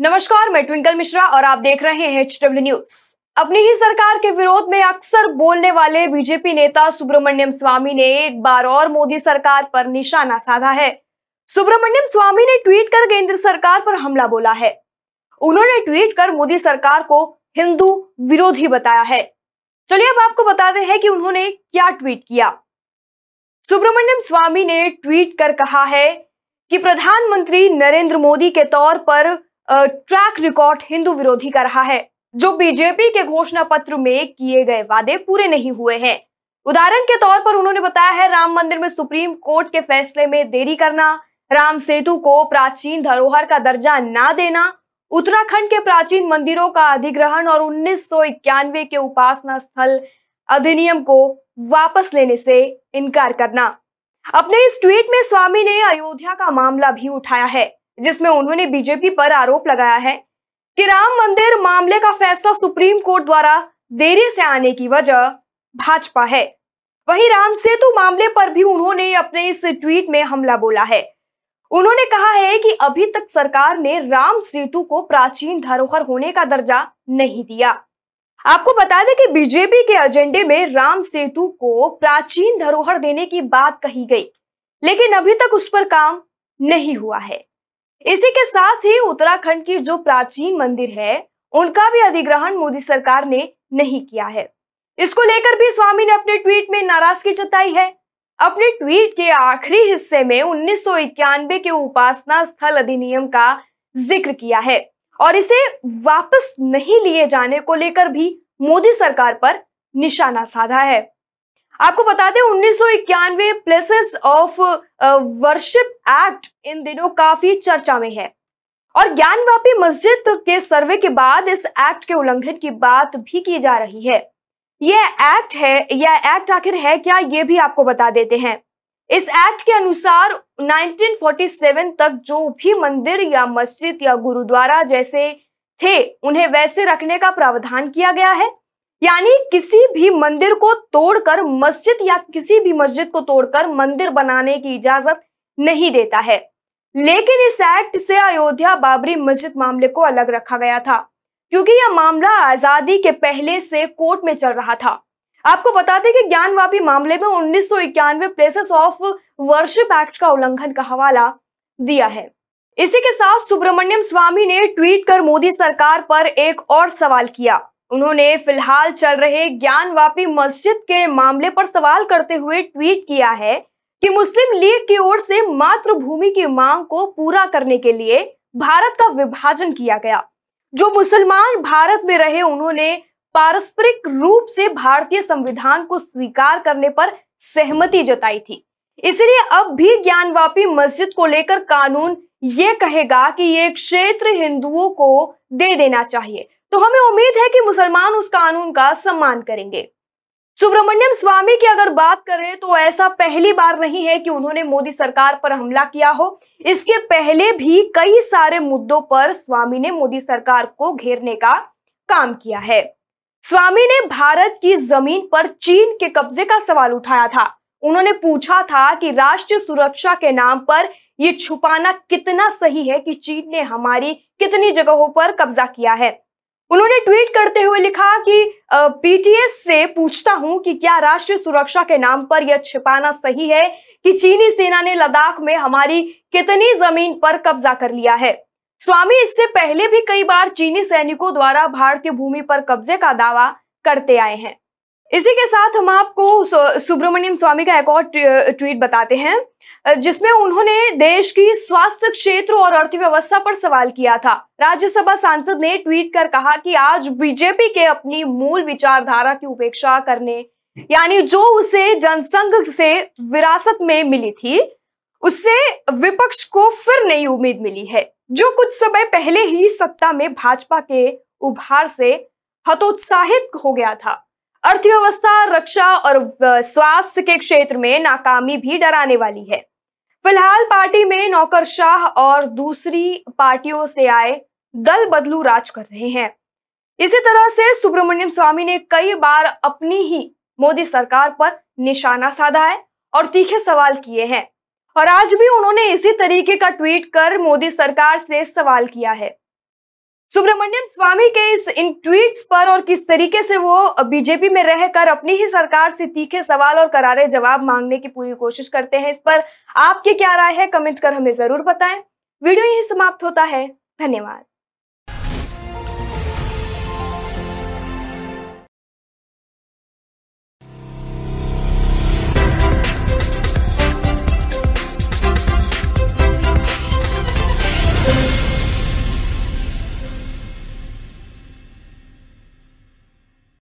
नमस्कार, मैं ट्विंकल मिश्रा और आप देख रहे हैं एच डब्ल्यू न्यूज़ अपनी ही सरकार के विरोध में अक्सर बोलने वाले बीजेपी नेता सुब्रमण्यम स्वामी ने एक बार और मोदी सरकार पर निशाना साधा है। सुब्रमण्यम स्वामी ने ट्वीट कर केंद्र सरकार पर हमला बोला है। उन्होंने ट्वीट कर मोदी सरकार को हिंदू विरोधी बताया है। चलिए अब आपको बताते हैं कि उन्होंने क्या ट्वीट किया। सुब्रमण्यम स्वामी ने ट्वीट कर कहा है कि प्रधानमंत्री नरेंद्र मोदी के तौर पर ट्रैक रिकॉर्ड हिंदू विरोधी का रहा है, जो बीजेपी के घोषणा पत्र में किए गए वादे पूरे नहीं हुए हैं। उदाहरण के तौर पर उन्होंने बताया है, राम मंदिर में सुप्रीम कोर्ट के फैसले में देरी करना, राम सेतु को प्राचीन धरोहर का दर्जा ना देना, उत्तराखंड के प्राचीन मंदिरों का अधिग्रहण और उन्नीस सौ इक्यानवे के उपासना स्थल अधिनियम को वापस लेने से इनकार करना। अपने इस ट्वीट में स्वामी ने अयोध्या का मामला भी उठाया है। जिसमें उन्होंने बीजेपी पर आरोप लगाया है कि राम मंदिर मामले का फैसला सुप्रीम कोर्ट द्वारा देरी से आने की वजह भाजपा है। वहीं राम सेतु मामले पर भी उन्होंने अपने इस ट्वीट में हमला बोला है। उन्होंने कहा है कि अभी तक सरकार ने राम सेतु को प्राचीन धरोहर होने का दर्जा नहीं दिया। आपको बता दें कि बीजेपी के एजेंडे में राम सेतु को प्राचीन धरोहर देने की बात कही गई, लेकिन अभी तक उस पर काम नहीं हुआ है। इसी के साथ ही उत्तराखंड की जो प्राचीन मंदिर है, उनका भी अधिग्रहण मोदी सरकार ने नहीं किया है। इसको लेकर भी स्वामी ने अपने ट्वीट में नाराज़गी जताई है। अपने ट्वीट के आखिरी हिस्से में उन्नीस सौ इक्यानवे के उपासना स्थल अधिनियम का ज़िक्र किया है और इसे वापस नहीं लिए जाने को लेकर भी मोदी सरकार पर निशाना साधा है। आपको बता दें, उन्नीस सौ इक्यानवे प्लेसेस ऑफ़ वर्शिप एक्ट इन दिनों काफ़ी चर्चा में है। और ज्ञानवापी मस्जिद के सर्वे के बाद इस एक्ट के उल्लंघन की बात भी की जा रही है। यह एक्ट है, यह एक्ट आखिर है क्या, ये भी आपको बता देते हैं। इस एक्ट के अनुसार 1947 तक जो भी मंदिर या मस्जिद या गुरुद्वारा जैसे थे, उन्हें वैसे रखने का प्रावधान किया गया है। यानी किसी भी मंदिर को तोड़कर, मस्जिद या किसी भी मस्जिद को तोड़कर मंदिर बनाने की इजाज़त नहीं देता है। लेकिन इस एक्ट से अयोध्या बाबरी मस्जिद मामले को अलग रखा गया था, क्योंकि यह मामला आज़ादी के पहले से कोर्ट में चल रहा था। आपको बता दें कि ज्ञानवापी मामले में उन्नीस प्लेसेस ऑफ़ वर्शिप एक्ट का उल्लंघन का हवाला दिया है। इसी के साथ सुब्रमण्यम स्वामी ने ट्वीट कर मोदी सरकार पर एक और सवाल किया। उन्होंने फ़िलहाल चल रहे ज्ञानवापी मस्जिद के मामले पर सवाल करते हुए ट्वीट किया है कि मुस्लिम लीग की ओर से मातृभूमि की मांग को पूरा करने के लिए भारत का विभाजन किया गया। जो मुसलमान भारत में रहे, उन्होंने पारस्परिक रूप से भारतीय संविधान को स्वीकार करने पर सहमति जताई थी। इसलिए अब भी ज्ञानवापी मस्जिद को लेकर कानून ये कहेगा कि ये क्षेत्र हिंदुओं को दे देना चाहिए। तो हमें उम्मीद है कि मुसलमान उस कानून का सम्मान करेंगे। सुब्रमण्यम स्वामी की अगर बात करें तो ऐसा पहली बार नहीं है कि उन्होंने मोदी सरकार पर हमला किया हो। इसके पहले भी कई सारे मुद्दों पर स्वामी ने मोदी सरकार को घेरने का काम किया है। स्वामी ने भारत की ज़मीन पर चीन के कब्जे का सवाल उठाया था। उन्होंने पूछा था कि राष्ट्रीय सुरक्षा के नाम पर यह छुपाना कितना सही है कि चीन ने हमारी कितनी जगहों पर कब्जा किया है। उन्होंने ट्वीट करते हुए लिखा कि पीटीएस से पूछता हूँ कि क्या राष्ट्रीय सुरक्षा के नाम पर यह छिपाना सही है कि चीनी सेना ने लद्दाख में हमारी कितनी ज़मीन पर कब्जा कर लिया है? स्वामी, इससे पहले भी कई बार चीनी सैनिकों द्वारा भारतीय भूमि पर कब्जे का दावा करते आए हैं। इसी के साथ हम आपको सुब्रमण्यम स्वामी का एक और ट्वीट बताते हैं जिसमें उन्होंने देश की स्वास्थ्य क्षेत्र और अर्थव्यवस्था पर सवाल किया था। राज्यसभा सांसद ने ट्वीट कर कहा कि आज बीजेपी के अपनी मूल विचारधारा की उपेक्षा करने, यानी जो उसे जनसंघ से विरासत में मिली थी, उससे विपक्ष को फिर नई उम्मीद मिली है। जो कुछ समय पहले ही सत्ता में भाजपा के उभार से हतोत्साहित हो गया था। अर्थव्यवस्था, रक्षा और स्वास्थ्य के क्षेत्र में नाकामी भी डराने वाली है। फ़िलहाल पार्टी में नौकरशाह और दूसरी पार्टियों से आए दल बदलू राज कर रहे हैं। इसी तरह से सुब्रमण्यम स्वामी ने कई बार अपनी ही मोदी सरकार पर निशाना साधा है और तीखे सवाल किए हैं। और आज भी उन्होंने इसी तरीके का ट्वीट कर मोदी सरकार से सवाल किया है। सुब्रमण्यम स्वामी के इस इन ट्वीट्स पर और किस तरीके से वो बीजेपी में रहकर अपनी ही सरकार से तीखे सवाल और करारे जवाब मांगने की पूरी कोशिश करते हैं इस पर आपकी क्या राय है? कमेंट कर हमें ज़रूर बताएँ। वीडियो यही समाप्त होता है। धन्यवाद।